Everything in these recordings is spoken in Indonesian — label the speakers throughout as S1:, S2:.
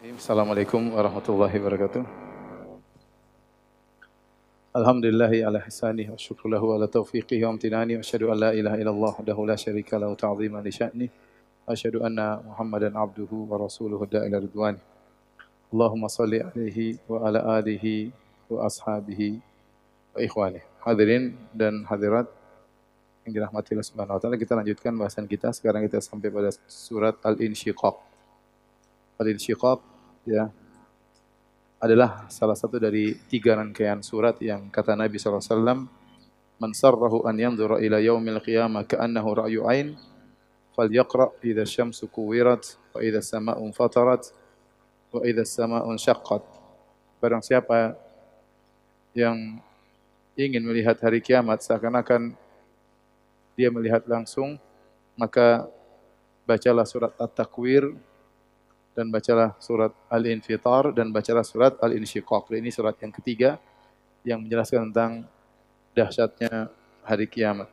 S1: Assalamualaikum warahmatullahi wabarakatuh. Alhamdulillahi ala hisani wa syukru lahu ala taufiqihi wa amtinani wa asyhadu an la ilaha illallah wahdahu la syarika lahu ta'ziman li sya'ni wa asyhadu anna Muhammadan abduhu wa rasuluhu da'ila ridwani. Allahumma salli alaihi wa ala alihi wa ashabihi wa ikhwani. Hadirin dan hadirat yang dirahmati Allah Subhanahu wa taala, kita lanjutkan bahasan kita. Sekarang kita sampai pada surat Al-Insyiqaq. Al-Insyiqaq ya adalah salah satu dari tiga rangkaian surat yang kata Nabi SAW Man sarrahu an yanzura ila yaumil qiyamah ka'annahu ra'yu ain falyaqra idza syamsu kuwirat wa idza sama'un fatarat wa idza sama'un syaqqat. Barang siapa yang ingin melihat hari kiamat seakan-akan dia melihat langsung maka bacalah surat At-Takwir dan bacalah surat Al-Infitar dan bacalah surat Al-Insyiqaq. Ini surat yang ketiga yang menjelaskan tentang dahsyatnya hari kiamat.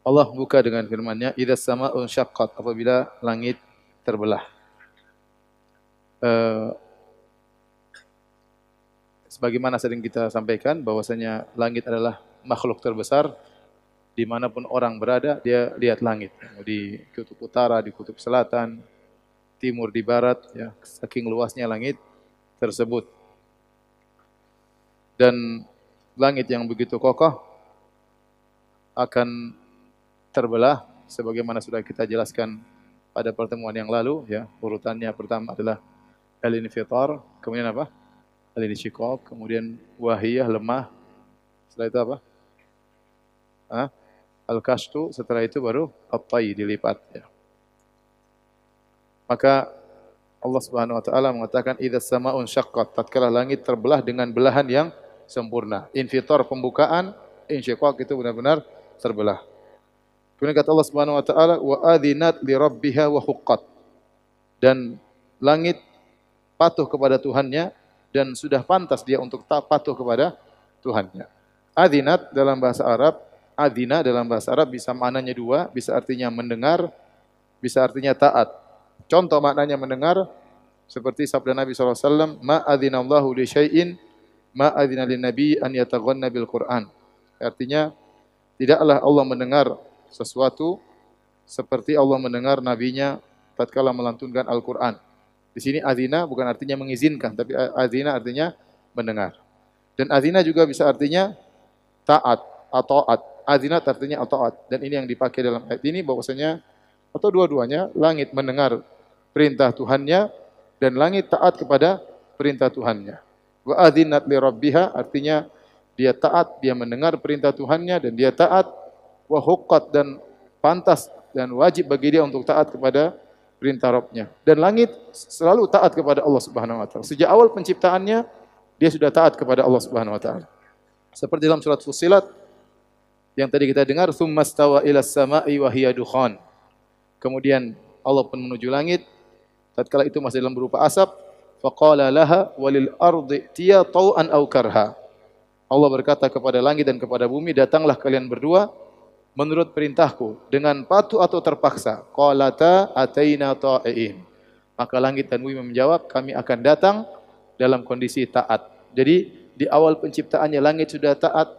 S1: Allah buka dengan firman-Nya, "Idza sama'un syaqqat," apabila langit terbelah. Uh, sebagaimana sering kita sampaikan bahwasanya langit adalah makhluk terbesar di mana pun orang berada dia lihat langit di kutub utara di kutub selatan timur di barat ya saking luasnya langit tersebut. Dan langit yang begitu kokoh akan terbelah sebagaimana sudah kita jelaskan pada pertemuan yang lalu ya. Urutannya pertama adalah al-infitar kemudian apa? Al-insyiqaq kemudian wahiyah lemah. Setelah itu apa? Al-kashtu setelah itu baru at-tay dilipat ya maka Allah Subhanahu wa taala mengatakan idza samaun syaqqat tatkala langit terbelah dengan belahan yang sempurna. Infitar pembukaan, insyiqaq itu benar-benar terbelah. Kemudian kata Allah Subhanahu wa taala wa adzinat li rabbiha wa huqqat. Dan langit patuh kepada Tuhannya dan sudah pantas dia untuk patuh kepada Tuhannya. Adzinat dalam bahasa Arab, adzina dalam bahasa Arab bisa maknanya dua, bisa artinya mendengar, bisa artinya taat. Contoh maknanya mendengar seperti sabda Nabi SAW, Ma adzinallahu li syai'in ma adzina lin nabi an yataghanna bil Qur'an. Artinya tidaklah Allah mendengar sesuatu seperti Allah mendengar nabinya tatkala melantunkan Al-Qur'an. Di sini adzina bukan artinya mengizinkan, tapi adzina artinya mendengar. Dan adzina juga bisa artinya taat atau taat. Adzina artinya taat. Dan ini yang dipakai dalam ayat ini bahwasanya atau dua-duanya langit mendengar perintah Tuhannya dan langit taat kepada perintah Tuhannya. Wa adzinat li rabbiha artinya dia taat, dia mendengar perintah Tuhannya dan dia taat wa huqqat dan pantas dan wajib bagi dia untuk taat kepada perintah Rabbnya. Dan langit selalu taat kepada Allah Subhanahu wa taala. Sejak awal penciptaannya dia sudah taat kepada Allah Subhanahu wa taala. Seperti dalam surat Fussilat yang tadi kita dengar, "Tsumma stawa ila samai wa hiya dukhan." Kemudian Allah pun menuju langit tatkala itu masih dalam berupa asap, faqala laha walil ardi tiya tau'an aw karha. Allah berkata kepada langit dan kepada bumi, datanglah kalian berdua menurut perintahku dengan patuh atau terpaksa. Qalata ataina ta'in. Maka langit dan bumi menjawab, kami akan datang dalam kondisi taat. Jadi di awal penciptaannya langit sudah taat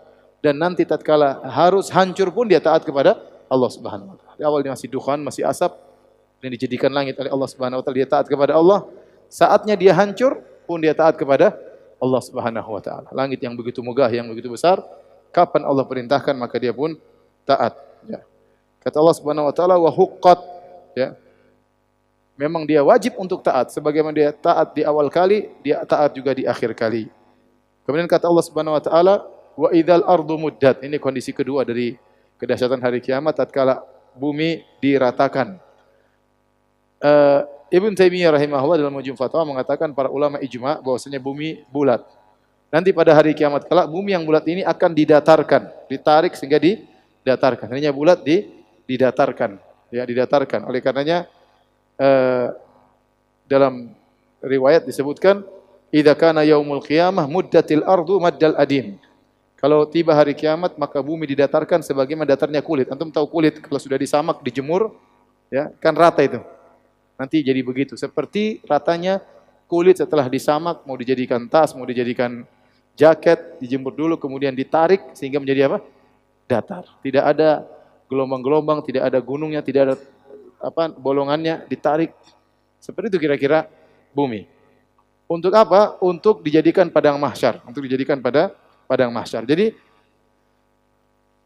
S1: dan nanti tatkala harus hancur pun dia taat kepada Allah Subhanahu wa taala. Di awal dia masih dukhan, masih asap, dan dijadikan langit oleh Allah Subhanahu wa taala. Dia taat kepada Allah. Saatnya dia hancur pun dia taat kepada Allah Subhanahu wa taala. Langit yang begitu megah yang begitu besar kapan Allah perintahkan maka dia pun taat ya. Kata Allah Subhanahu wa taala wa huqqat ya. Memang dia wajib untuk taat. Sebagaimana dia taat di awal kali dia taat juga di akhir kali. Kemudian kata Allah Subhanahu wa taala wa idzal ardu muddat. Ini kondisi kedua dari kedahsyatan hari kiamat tatkala bumi diratakan uh, Ibn Taimiyah rahimahullah dalam Mujum Fatwa mengatakan para ulama ijma bahwasanya bumi bulat. Nanti pada hari kiamat kelak bumi yang bulat ini akan didatarkan, ditarik sehingga didatarkan. Hanya bulat di didatarkan, ya didatarkan. Oleh karenanya uh, dalam riwayat disebutkan idza kana yaumul qiyamah muddatil ardu maddal adim. Kalau tiba hari kiamat maka bumi didatarkan sebagaimana datarnya kulit. Antum tahu kulit kalau sudah disamak, dijemur, ya kan rata itu. Nanti jadi begitu. Seperti ratanya kulit setelah disamak, mau dijadikan tas, mau dijadikan jaket, dijemur dulu, kemudian ditarik sehingga menjadi apa? Datar. Tidak ada gelombang-gelombang, tidak ada gunungnya, tidak ada apa bolongannya, ditarik. Seperti itu kira-kira bumi. Untuk apa? Untuk dijadikan padang mahsyar, untuk dijadikan pada padang mahsyar. Jadi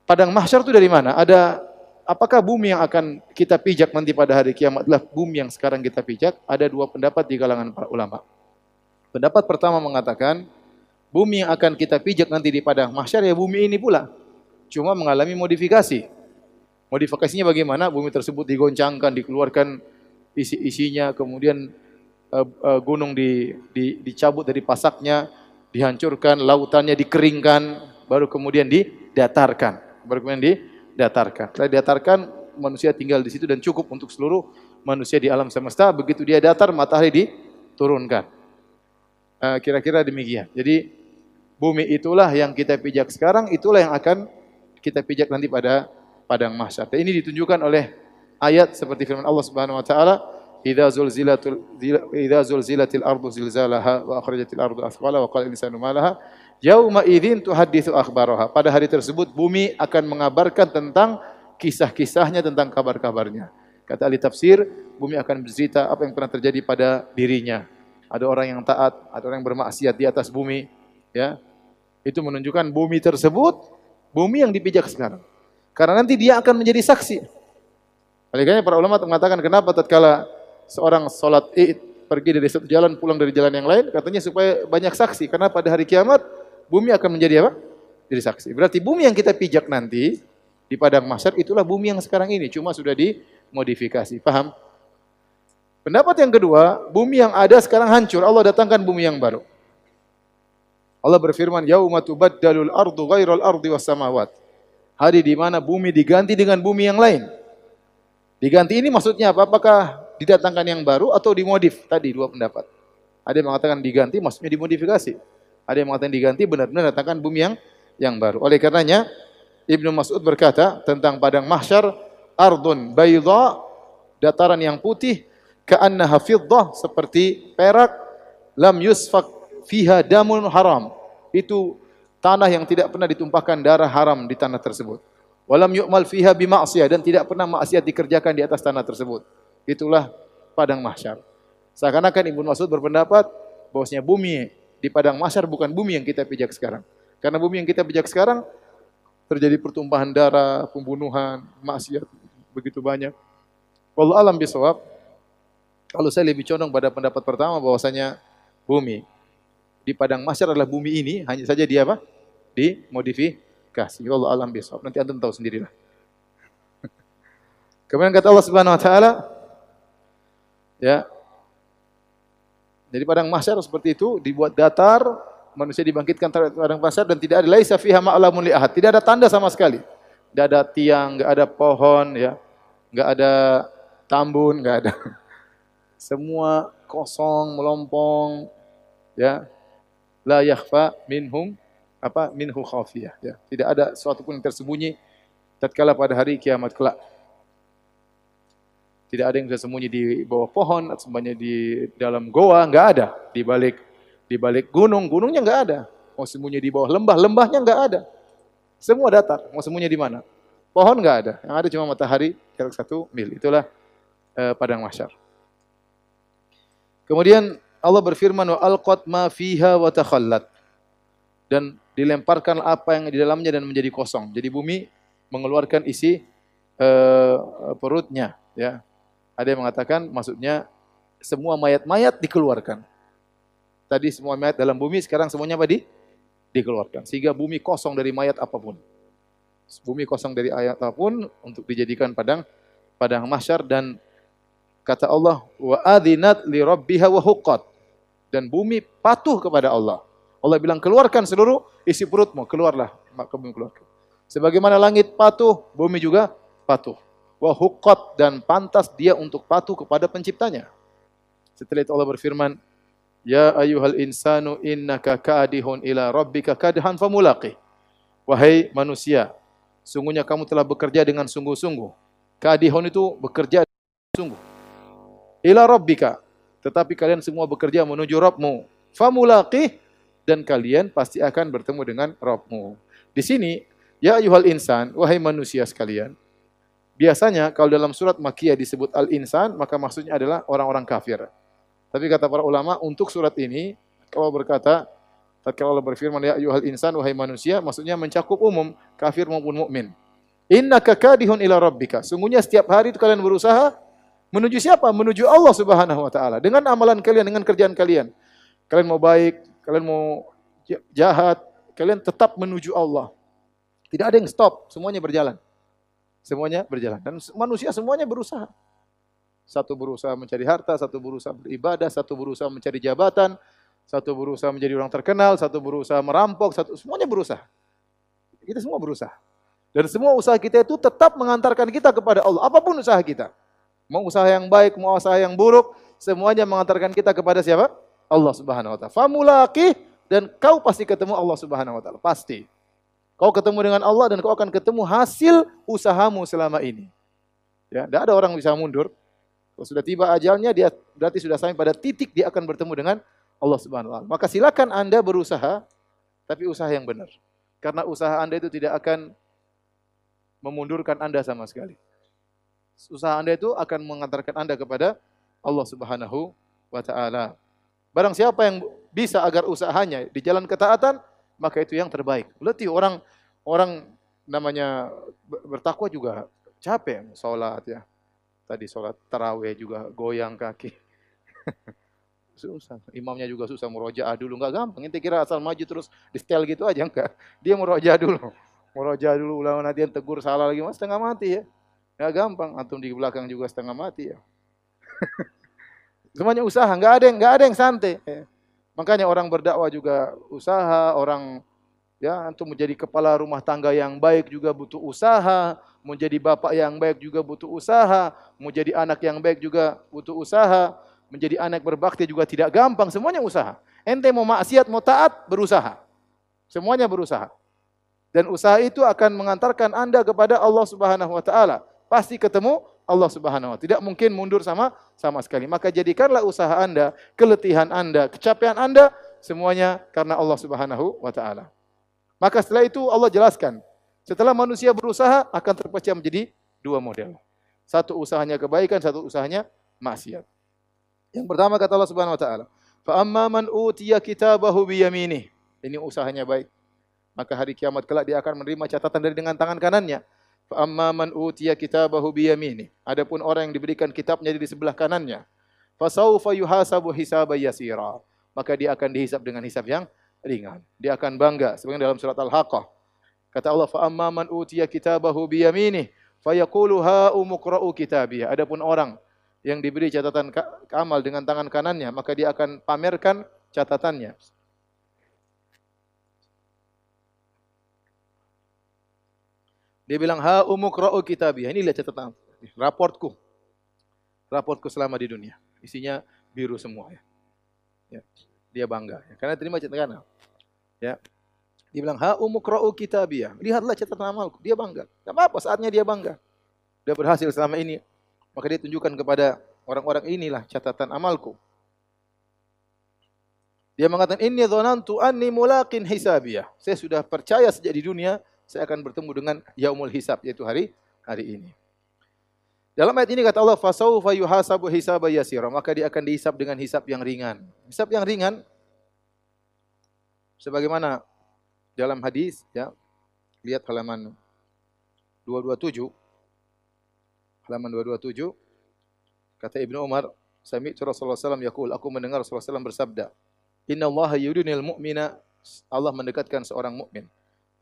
S1: padang mahsyar itu dari mana? Ada apakah bumi yang akan kita pijak nanti pada hari kiamat adalah bumi yang sekarang kita pijak? Ada dua pendapat di kalangan para ulama. Pendapat pertama mengatakan, bumi yang akan kita pijak nanti di padang mahsyar ya bumi ini pula. Cuma mengalami modifikasi. Modifikasinya bagaimana? Bumi tersebut digoncangkan, dikeluarkan isi-isinya, kemudian uh, uh, gunung di, di, dicabut dari pasaknya, dihancurkan, lautannya dikeringkan, baru kemudian didatarkan. Baru kemudian di datarkan. Setelah didatarkan, manusia tinggal di situ dan cukup untuk seluruh manusia di alam semesta. Begitu dia datar, matahari diturunkan. Eh, kira-kira demikian. Jadi bumi itulah yang kita pijak sekarang, itulah yang akan kita pijak nanti pada padang mahsyar. Ini ditunjukkan oleh ayat seperti firman Allah Subhanahu wa taala, "Idza zulzilatul idza zulzilatil ardu zilzalaha wa akhrajatil ardu athqala wa qala insanu ma laha." Yauma idzin tuhadditsu akhbaraha. Pada hari tersebut bumi akan mengabarkan tentang kisah-kisahnya tentang kabar-kabarnya. Kata ahli tafsir, bumi akan bercerita apa yang pernah terjadi pada dirinya. Ada orang yang taat, ada orang yang bermaksiat di atas bumi, ya. Itu menunjukkan bumi tersebut bumi yang dipijak sekarang. Karena nanti dia akan menjadi saksi. Oleh para ulama mengatakan kenapa tatkala seorang salat Id pergi dari satu jalan pulang dari jalan yang lain katanya supaya banyak saksi karena pada hari kiamat bumi akan menjadi apa? Jadi saksi. Berarti bumi yang kita pijak nanti di padang mahsyar itulah bumi yang sekarang ini, cuma sudah dimodifikasi. Paham? Pendapat yang kedua, bumi yang ada sekarang hancur, Allah datangkan bumi yang baru. Allah berfirman, "Yauma tubaddalul ardu ghairal ardi was samawat." Hari di mana bumi diganti dengan bumi yang lain. Diganti ini maksudnya apa? Apakah didatangkan yang baru atau dimodif? Tadi dua pendapat. Ada yang mengatakan diganti, maksudnya dimodifikasi. Ada yang mengatakan diganti benar-benar datangkan bumi yang yang baru. Oleh karenanya Ibnu Mas'ud berkata tentang padang mahsyar ardun bayda dataran yang putih ka'annaha fiddah seperti perak lam yusfak fiha damun haram. Itu tanah yang tidak pernah ditumpahkan darah haram di tanah tersebut. Walam yu'mal fiha bima'siyah dan tidak pernah maksiat dikerjakan di atas tanah tersebut. Itulah padang mahsyar. Seakan-akan Ibnu Mas'ud berpendapat bahwasanya bumi di padang mahsyar bukan bumi yang kita pijak sekarang. Karena bumi yang kita pijak sekarang terjadi pertumpahan darah, pembunuhan, maksiat begitu banyak. Wallahu alam bisawab. Kalau saya lebih condong pada pendapat pertama bahwasanya bumi di padang mahsyar adalah bumi ini hanya saja dia apa? Dimodifikasi. Wallahu alam bisawab. Nanti antum tahu sendirilah. Kemudian kata Allah Subhanahu wa taala ya jadi padang mahsyar seperti itu dibuat datar, manusia dibangkitkan padang mahsyar dan tidak ada laisa fiha ma'lamun li ahad. Tidak ada tanda sama sekali. Tidak ada tiang, enggak ada pohon ya. Enggak ada tambun, enggak ada. Semua kosong, melompong ya. La yakhfa minhum apa minhu khafiyah ya. Tidak ada sesuatu pun yang tersembunyi tatkala pada hari kiamat kelak. Tidak ada yang bisa sembunyi di bawah pohon, sembunyi di dalam goa, enggak ada. Di balik di balik gunung, gunungnya enggak ada. Mau sembunyi di bawah lembah, lembahnya enggak ada. Semua datar. Mau sembunyi di mana? Pohon enggak ada. Yang ada cuma matahari jarak satu mil. Itulah eh, padang mahsyar. Kemudian Allah berfirman wa alqat ma fiha wa takhallat. Dan dilemparkan apa yang di dalamnya dan menjadi kosong. Jadi bumi mengeluarkan isi uh, perutnya, ya. Ada yang mengatakan maksudnya semua mayat-mayat dikeluarkan. Tadi semua mayat dalam bumi, sekarang semuanya apa di? Dikeluarkan. Sehingga bumi kosong dari mayat apa pun. Bumi kosong dari ayat apa pun untuk dijadikan padang padang mahsyar dan kata Allah wa adzinat li rabbiha wa huqqat. Dan bumi patuh kepada Allah. Allah bilang keluarkan seluruh isi perutmu, keluarlah maka bumi keluarkan. Sebagaimana langit patuh, bumi juga patuh wa huqqat dan pantas dia untuk patuh kepada penciptanya. Setelah itu Allah berfirman, Ya ayuhal insanu innaka kadihun ila rabbika kadhan famulaqih. Wahai manusia, sungguhnya kamu telah bekerja dengan sungguh-sungguh. Kadihun itu bekerja sungguh. ila rabbika. Tetapi kalian semua bekerja menuju Rabbmu. Famulaqih dan kalian pasti akan bertemu dengan Rabbmu. Di sini, ya ayuhal insan, wahai manusia sekalian. Biasanya kalau dalam surat Makiyah disebut al-insan, maka maksudnya adalah orang-orang kafir. Tapi kata para ulama, untuk surat ini, kalau berkata, tatkala Allah berfirman, ya ayuhal insan, wahai manusia, maksudnya mencakup umum, kafir maupun mukmin. Inna kakadihun ila rabbika. Sungguhnya setiap hari itu kalian berusaha Menuju siapa? Menuju Allah Subhanahu wa taala. Dengan amalan kalian, dengan kerjaan kalian. Kalian mau baik, kalian mau jahat, kalian tetap menuju Allah. Tidak ada yang stop, semuanya berjalan. Semuanya berjalan. Dan manusia semuanya berusaha. Satu berusaha mencari harta, satu berusaha beribadah, satu berusaha mencari jabatan, satu berusaha menjadi orang terkenal, satu berusaha merampok, satu semuanya berusaha. Kita semua berusaha. Dan semua usaha kita itu tetap mengantarkan kita kepada Allah. Apa pun usaha kita. Mau usaha yang baik, mau usaha yang buruk, semuanya mengantarkan kita kepada siapa? Allah Subhanahu wa taala. Famulaqih dan kau pasti ketemu Allah Subhanahu wa taala, pasti. Kau ketemu dengan Allah dan kau akan ketemu hasil usahamu selama ini. Ya, tidak ada orang bisa mundur. Kalau sudah tiba ajalnya, dia berarti sudah sampai pada titik dia akan bertemu dengan Allah Subhanahu wa taala. Maka silakan Anda berusaha, tapi usaha yang benar. Karena usaha Anda itu tidak akan memundurkan Anda sama sekali usaha Anda itu akan mengantarkan Anda kepada Allah Subhanahu wa taala. Barang siapa yang bisa agar usahanya di jalan ketaatan, maka itu yang terbaik. Letih orang orang namanya bertakwa juga capek salat ya. Tadi salat tarawih juga goyang kaki. susah. Imamnya juga susah murojaah dulu enggak gampang. Ente kira asal maju terus di setel gitu aja enggak. Dia murojaah dulu. Murojaah dulu ulama nanti yang tegur salah lagi mas setengah mati ya. Ya gampang, antum di belakang juga setengah mati ya. Semuanya usaha, nggak ada yang nggak ada yang santai. Ya. Makanya orang berdakwah juga usaha, orang ya antum menjadi kepala rumah tangga yang baik juga butuh usaha, menjadi bapak yang baik juga butuh usaha, menjadi anak yang baik juga butuh usaha, menjadi anak berbakti juga tidak gampang, semuanya usaha. Ente mau maksiat, mau taat, berusaha. Semuanya berusaha. Dan usaha itu akan mengantarkan Anda kepada Allah Subhanahu wa taala pasti ketemu Allah Subhanahu wa Tidak mungkin mundur sama sama sekali. Maka jadikanlah usaha Anda, keletihan Anda, kecapean Anda semuanya karena Allah Subhanahu wa taala. Maka setelah itu Allah jelaskan, setelah manusia berusaha akan terpecah menjadi dua model. Satu usahanya kebaikan, satu usahanya maksiat. Yang pertama kata Allah Subhanahu wa taala, "Fa amma man utiya kitabahu bi yaminih." Ini usahanya baik. Maka hari kiamat kelak dia akan menerima catatan dari dengan tangan kanannya. Fa man utiya kitabahu bi yamini. Adapun orang yang diberikan kitabnya di sebelah kanannya, fa sawfa yuhasabu hisaban yasira. Maka dia akan dihisab dengan hisab yang ringan. Dia akan bangga sebagaimana dalam surat Al-Haqqah. Kata Allah, fa amma man utiya kitabahu bi yamini, fa yaqulu ha umqra'u kitabiyah. Adapun orang yang diberi catatan amal dengan tangan kanannya, maka dia akan pamerkan catatannya. Dia bilang, ha umukra'u kitabiyah. Ini lihat catatan. Raportku. Raportku selama di dunia. Isinya biru semua. Ya. ya. Dia bangga. Ya. Karena terima catatan. Ya. Dia bilang, ha umukra'u kitabiyah. Lihatlah catatan amalku. Dia bangga. Tidak apa-apa saatnya dia bangga. Dia berhasil selama ini. Maka dia tunjukkan kepada orang-orang inilah catatan amalku. Dia mengatakan, Inni dhonantu anni mulaqin hisabiyah. Saya sudah percaya sejak di dunia, saya akan bertemu dengan yaumul hisab yaitu hari hari ini. Dalam ayat ini kata Allah fasaufa yuhasabu hisaba yasira, maka dia akan dihisab dengan hisab yang ringan. Hisab yang ringan sebagaimana dalam hadis ya. Lihat halaman 227. Halaman 227 kata Ibnu Umar, sami'tu Rasulullah SAW yaqul, aku mendengar Rasulullah SAW bersabda, "Inna Allah yudunil mu'mina" Allah mendekatkan seorang mukmin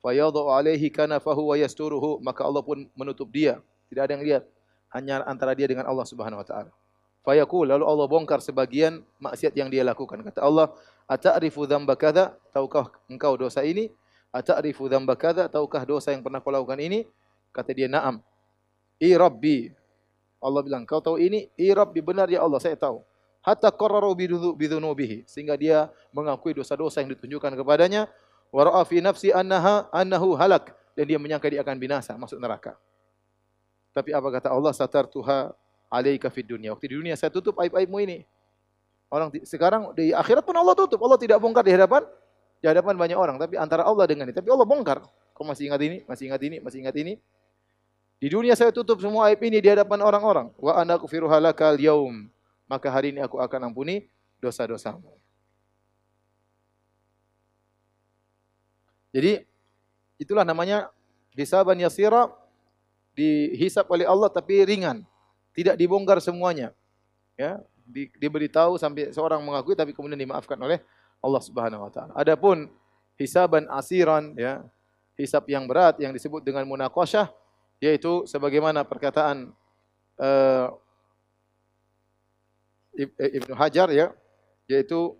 S1: fayadhu alaihi kanafahu wa yasturuhu maka Allah pun menutup dia. Tidak ada yang lihat hanya antara dia dengan Allah Subhanahu wa taala. Fayaqul lalu Allah bongkar sebagian maksiat yang dia lakukan. Kata Allah ata'rifu dzamba kadza? Tahukah engkau dosa ini? Ata'rifu dzamba kadza? Tahukah dosa yang pernah kau lakukan ini? Kata dia na'am. I rabbi. Allah bilang kau tahu ini? I rabbi benar ya Allah saya tahu. Hatta qarraru bidzunubihi sehingga dia mengakui dosa-dosa yang ditunjukkan kepadanya wa ra'a fi nafsi annaha annahu halak dan dia menyangka dia akan binasa masuk neraka. Tapi apa kata Allah satartuha alaika fid dunya. Waktu di dunia saya tutup aib-aibmu ini. Orang sekarang di akhirat pun Allah tutup. Allah tidak bongkar di hadapan di hadapan banyak orang, tapi antara Allah dengan ini. Tapi Allah bongkar. Kau masih ingat ini? Masih ingat ini? Masih ingat ini? Di dunia saya tutup semua aib ini di hadapan orang-orang. Wa ana kufiru halakal yaum. Maka hari ini aku akan ampuni dosa-dosamu. Jadi itulah namanya hisaban yasira dihisap oleh Allah tapi ringan. Tidak dibongkar semuanya. Ya, di, diberitahu sampai seorang mengakui tapi kemudian dimaafkan oleh Allah Subhanahu wa taala. Adapun hisaban asiran ya, hisab yang berat yang disebut dengan munaqasyah yaitu sebagaimana perkataan uh, Ibnu Hajar ya, yaitu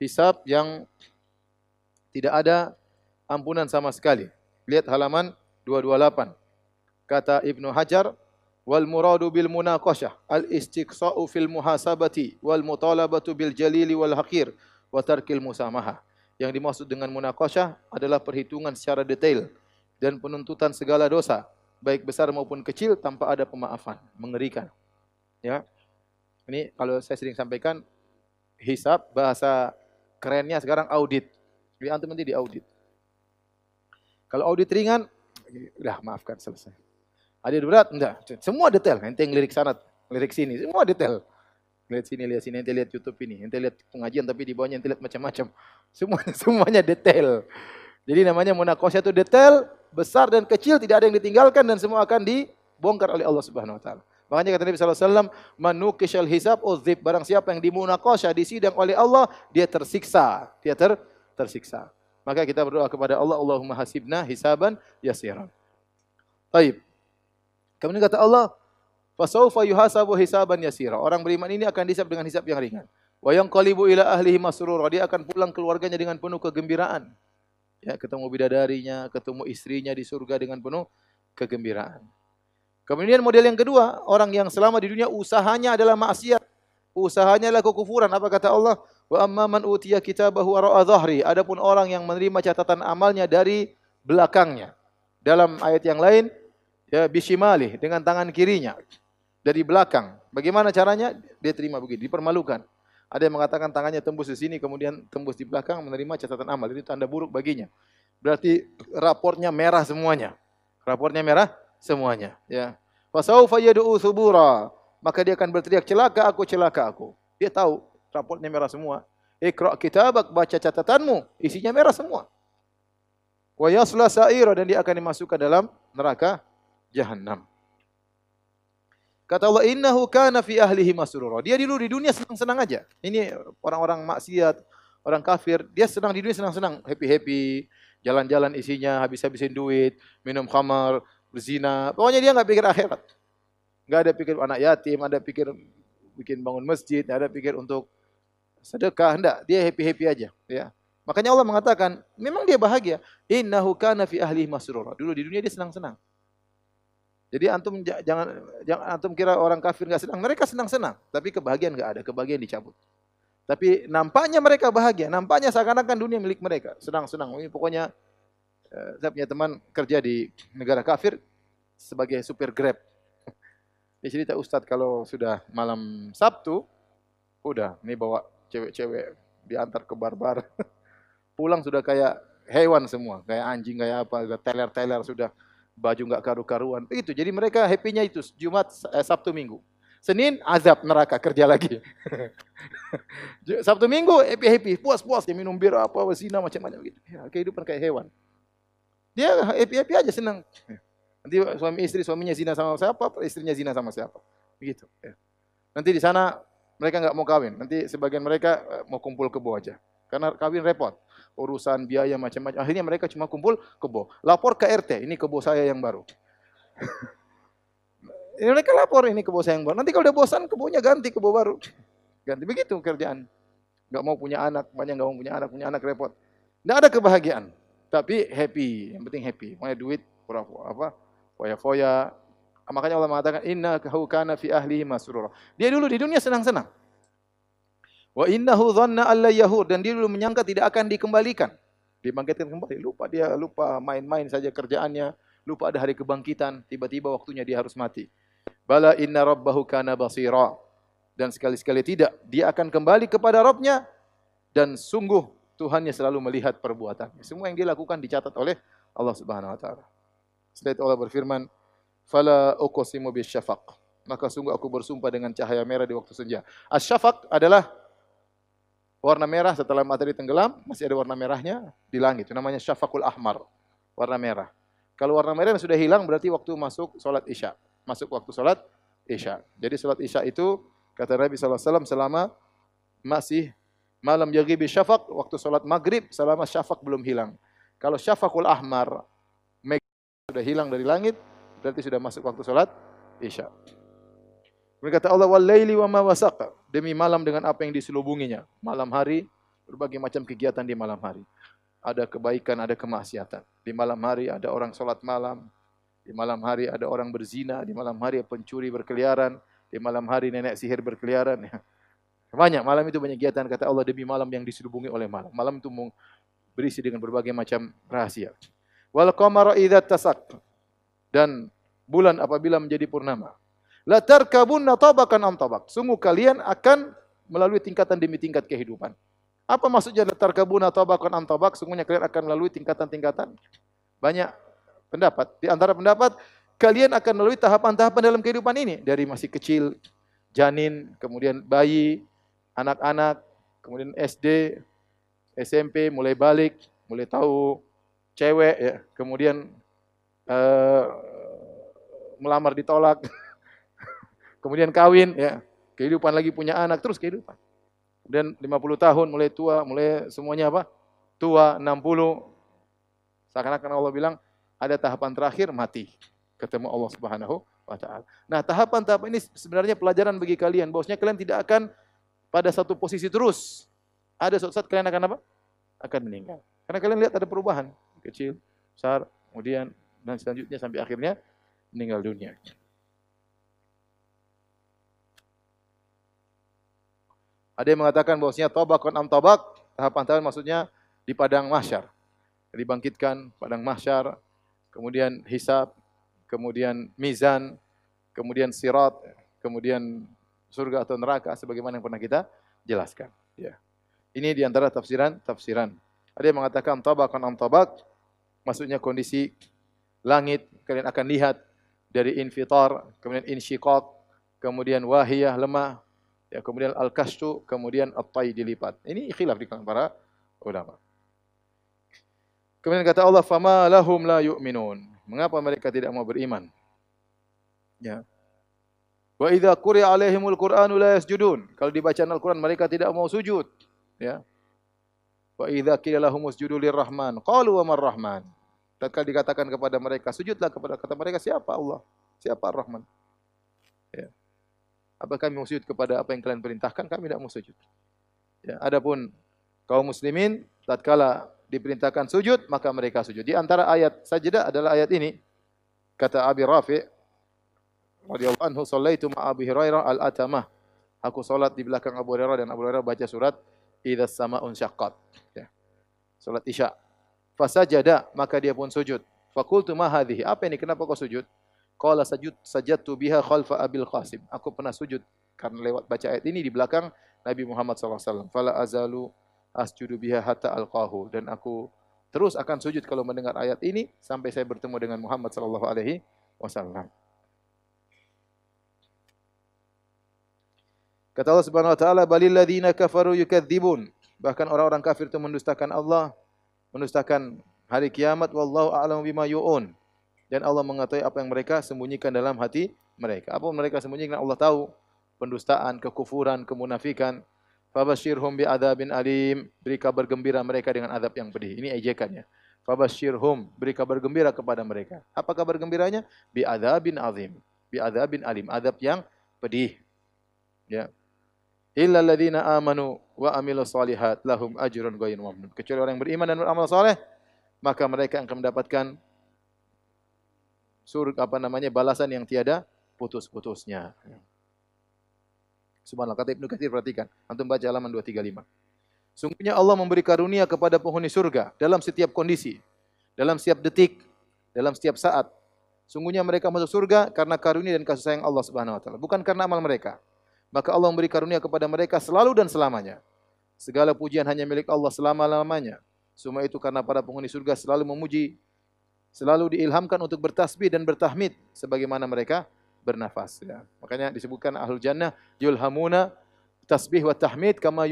S1: hisab yang tidak ada ampunan sama sekali. Lihat halaman 228. Kata Ibnu Hajar, wal muradu bil munaqashah al istiqsa'u fil muhasabati wal mutalabatu bil jalili wal haqir wa tarkil musamaha. Yang dimaksud dengan munaqashah adalah perhitungan secara detail dan penuntutan segala dosa, baik besar maupun kecil tanpa ada pemaafan. Mengerikan. Ya. Ini kalau saya sering sampaikan hisab bahasa kerennya sekarang audit. Jadi antum nanti di audit. Kalau audit ringan, udah maafkan selesai. Ada berat? Enggak. Semua detail. Ente yang lirik sana, lirik sini, semua detail. Lihat sini, lihat sini, ente lihat YouTube ini, ente lihat pengajian tapi di bawahnya ente lihat macam-macam. Semuanya semuanya detail. Jadi namanya munakosya itu detail, besar dan kecil tidak ada yang ditinggalkan dan semua akan dibongkar oleh Allah Subhanahu wa taala. Makanya kata Nabi wasallam, "Manukishal hisab uzib." Barang siapa yang dimunakosya disidang oleh Allah, dia tersiksa. Dia ter tersiksa. Maka kita berdoa kepada Allah, Allahumma hasibna hisaban yasiran. Baik. Kemudian kata Allah, "Fasaufa yuhasabu hisaban yasira." Orang beriman ini akan dihisab dengan hisab yang ringan. Wa yanqalibu ila ahlihi masrura. Dia akan pulang keluarganya dengan penuh kegembiraan. Ya, ketemu bidadarinya, ketemu istrinya di surga dengan penuh kegembiraan. Kemudian model yang kedua, orang yang selama di dunia usahanya adalah maksiat. Usahanya adalah kekufuran. Apa kata Allah? Wa amma man utiya kitabahu wara'a dhahri. Adapun orang yang menerima catatan amalnya dari belakangnya. Dalam ayat yang lain, ya bishimali dengan tangan kirinya dari belakang. Bagaimana caranya? Dia terima begitu, dipermalukan. Ada yang mengatakan tangannya tembus di sini kemudian tembus di belakang menerima catatan amal. Itu tanda buruk baginya. Berarti raportnya merah semuanya. Raportnya merah semuanya, ya. Fasaufa yad'u subura. Maka dia akan berteriak celaka aku, celaka aku. Dia tahu raportnya merah semua. Iqra kitabak, baca catatanmu, isinya merah semua. Wa yasla sa'ira dan dia akan dimasukkan dalam neraka jahannam. Kata Allah, innahu kana fi ahlihi masrura. Dia dulu di dunia senang-senang aja. Ini orang-orang maksiat, orang kafir, dia senang di dunia senang-senang, happy-happy, jalan-jalan isinya, habis-habisin duit, minum khamar, berzina. Pokoknya dia nggak pikir akhirat. Nggak ada pikir anak yatim, ada pikir bikin bangun masjid, ada pikir untuk sedekah, enggak. Dia happy-happy aja, ya. Makanya Allah mengatakan, memang dia bahagia. Innahu kana fi ahlihi masrura. Dulu di dunia dia senang-senang. Jadi antum jangan jangan antum kira orang kafir nggak senang, mereka senang-senang, tapi kebahagiaan nggak ada, kebahagiaan dicabut. Tapi nampaknya mereka bahagia, nampaknya seakan-akan dunia milik mereka, senang-senang. Ini pokoknya eh, saya punya teman kerja di negara kafir sebagai supir Grab. Dia cerita Ustadz kalau sudah malam Sabtu, udah ini bawa cewek-cewek diantar ke barbar. Pulang sudah kayak hewan semua, kayak anjing, kayak apa, teler-teler sudah baju nggak karu-karuan. Begitu. Jadi mereka happy-nya itu Jumat, eh, Sabtu, Minggu. Senin azab neraka kerja lagi. Sabtu Minggu happy happy puas puas dia minum bir apa zina macam-macam gitu. Ya, kehidupan kayak hewan. Dia happy happy aja senang. Nanti suami istri suaminya zina sama siapa, istrinya zina sama siapa. Begitu. Ya. Nanti di sana mereka nggak mau kawin. Nanti sebagian mereka eh, mau kumpul kebo aja. Karena kawin repot urusan biaya macam-macam. Akhirnya mereka cuma kumpul kebo. Lapor ke RT, ini kebo saya yang baru. ini mereka lapor ini kebo saya yang baru. Nanti kalau udah bosan kebonya ganti kebo baru. Ganti begitu kerjaan. Gak mau punya anak, banyak gak mau punya anak, punya anak repot. Tidak ada kebahagiaan, tapi happy. Yang penting happy. Punya duit, pura apa, foya-foya. Makanya Allah mengatakan inna kana fi ahlihi masrura. Dia dulu di dunia senang-senang. Wa innahu dhanna alla yahur dan dia dulu menyangka tidak akan dikembalikan. Dibangkitkan kembali. Lupa dia lupa main-main saja kerjaannya, lupa ada hari kebangkitan, tiba-tiba waktunya dia harus mati. Bala inna rabbahu kana basira. Dan sekali-sekali tidak, dia akan kembali kepada Rabbnya dan sungguh Tuhannya selalu melihat perbuatannya. Semua yang dia lakukan dicatat oleh Allah Subhanahu wa taala. Setelah itu Allah berfirman, "Fala uqsimu bisyafaq." Maka sungguh aku bersumpah dengan cahaya merah di waktu senja. Asyafaq adalah warna merah setelah matahari tenggelam, masih ada warna merahnya di langit. Itu namanya syafaqul ahmar, warna merah. Kalau warna merah sudah hilang berarti waktu masuk salat Isya. Masuk waktu salat Isya. Jadi salat Isya itu kata Nabi SAW selama masih malam yaghibi syafaq, waktu sholat maghrib selama syafaq belum hilang. Kalau syafaqul ahmar, sudah hilang dari langit, Berarti sudah masuk waktu salat Isya. Mereka kata Allah wal laili wa ma wasaqa. Demi malam dengan apa yang diselubunginya. Malam hari berbagai macam kegiatan di malam hari. Ada kebaikan, ada kemaksiatan. Di malam hari ada orang salat malam, di malam hari ada orang berzina, di malam hari pencuri berkeliaran, di malam hari nenek sihir berkeliaran. Banyak malam itu banyak kegiatan kata Allah demi malam yang diselubungi oleh malam. Malam itu berisi dengan berbagai macam rahasia. Wal qamara idza tasaq dan bulan apabila menjadi purnama. La tarkabunna tabakan am tabak. Sungguh kalian akan melalui tingkatan demi tingkat kehidupan. Apa maksudnya la tarkabunna tabakan am tabak? Sungguhnya kalian akan melalui tingkatan-tingkatan. Banyak pendapat. Di antara pendapat, kalian akan melalui tahapan-tahapan dalam kehidupan ini. Dari masih kecil, janin, kemudian bayi, anak-anak, kemudian SD, SMP mulai balik, mulai tahu cewek ya, kemudian uh, melamar ditolak, kemudian kawin ya, kehidupan lagi punya anak terus kehidupan. Kemudian 50 tahun mulai tua, mulai semuanya apa? Tua 60. Seakan-akan Allah bilang ada tahapan terakhir mati. Ketemu Allah Subhanahu wa taala. Nah, tahapan-tahapan ini sebenarnya pelajaran bagi kalian bahwasanya kalian tidak akan pada satu posisi terus. Ada suatu saat kalian akan apa? Akan meninggal. Karena kalian lihat ada perubahan. Kecil, besar, kemudian dan selanjutnya sampai akhirnya meninggal dunia. Ada yang mengatakan bahwasanya tobakon am tobak, tahapan-tahapan maksudnya di padang mahsyar. Dibangkitkan padang mahsyar, kemudian hisab, kemudian mizan, kemudian sirat, kemudian surga atau neraka sebagaimana yang pernah kita jelaskan. Ya. Ini di antara tafsiran-tafsiran. Ada yang mengatakan tabakan am tabak, maksudnya kondisi langit kalian akan lihat dari infitar, kemudian insyiqaq, kemudian wahiyah lemah, ya kemudian al-kastu, kemudian at-tay dilipat. Ini khilaf di kalangan para ulama. Kemudian kata Allah, "Fama lahum la yu'minun." Mengapa mereka tidak mau beriman? Ya. Wa idza quri'a alaihimul Qur'anu la yasjudun. Kalau dibaca Al-Qur'an mereka tidak mau sujud, ya. Wa idza qila lahum usjudu lirrahman, qalu wa marrahman. Tatkala dikatakan kepada mereka, sujudlah kepada kata mereka siapa Allah? Siapa Ar-Rahman? Ya. Apa kami mau sujud kepada apa yang kalian perintahkan? Kami tidak mau sujud. Ya, adapun kaum muslimin tatkala diperintahkan sujud, maka mereka sujud. Di antara ayat sajdah adalah ayat ini. Kata Abi Rafi' radhiyallahu anhu sallaitu ma Abi Hurairah al-atamah. Aku salat di belakang Abu Hurairah dan Abu Hurairah baca surat Idza sama'un syaqqat. Ya. Salat Isya. Fasajada maka dia pun sujud. Fakultu ma hadhihi? Apa ini? Kenapa kau sujud? Qala sajud sajadtu biha khalfa Abil Qasim. Aku pernah sujud karena lewat baca ayat ini di belakang Nabi Muhammad SAW. Fala azalu asjudu biha hatta alqahu dan aku terus akan sujud kalau mendengar ayat ini sampai saya bertemu dengan Muhammad sallallahu alaihi wasallam. Kata Allah Subhanahu wa taala, "Balil ladzina kafaru yukadzibun." Bahkan orang-orang kafir itu mendustakan Allah, mendustakan hari kiamat, wallahu a'lamu bima yu'un. Dan Allah mengetahui apa yang mereka sembunyikan dalam hati mereka. Apa mereka sembunyikan Allah tahu. Pendustaan, kekufuran, kemunafikan. Fabashirhum bi'adzabin alim. Beri kabar gembira mereka dengan azab yang pedih. Ini ejekannya. Fabashirhum. Beri kabar gembira kepada mereka. Apa kabar gembiranya? Bi'adzabin azim. Bi'adzabin alim. Azab yang pedih. Ya illa alladziina amanu wa amilus solihat lahum ajrun ghairu mamnun. Kecuali orang yang beriman dan beramal saleh, maka mereka akan mendapatkan surga apa namanya balasan yang tiada putus-putusnya. Subhanallah kata Ibnu Katsir perhatikan. Antum baca halaman 235. Sungguhnya Allah memberi karunia kepada penghuni surga dalam setiap kondisi, dalam setiap detik, dalam setiap saat. Sungguhnya mereka masuk surga karena karunia dan kasih sayang Allah Subhanahu wa taala, bukan karena amal mereka. Maka Allah memberi karunia kepada mereka selalu dan selamanya. Segala pujian hanya milik Allah selama-lamanya. Semua itu karena para penghuni surga selalu memuji, selalu diilhamkan untuk bertasbih dan bertahmid sebagaimana mereka bernafas. Ya. Makanya disebutkan ahlul jannah yulhamuna tasbih wa tahmid kama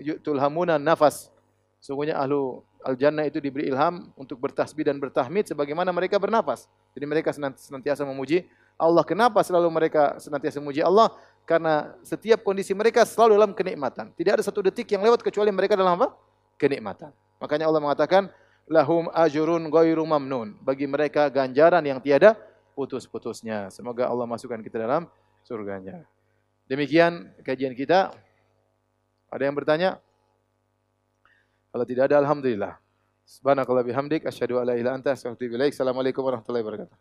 S1: yulhamuna nafas. Sungguhnya ahlu al-jannah itu diberi ilham untuk bertasbih dan bertahmid sebagaimana mereka bernafas. Jadi mereka senantiasa memuji Allah. Kenapa selalu mereka senantiasa memuji Allah? Karena setiap kondisi mereka selalu dalam kenikmatan. Tidak ada satu detik yang lewat kecuali mereka dalam apa? Kenikmatan. Makanya Allah mengatakan, lahum ajurun ghairu mamnun. Bagi mereka ganjaran yang tiada putus-putusnya. Semoga Allah masukkan kita dalam surganya. Demikian kajian kita. Ada yang bertanya? Kalau tidak ada, Alhamdulillah. Subhanakallah bihamdik, asyhadu an la ilaha anta. Assalamualaikum warahmatullahi wabarakatuh.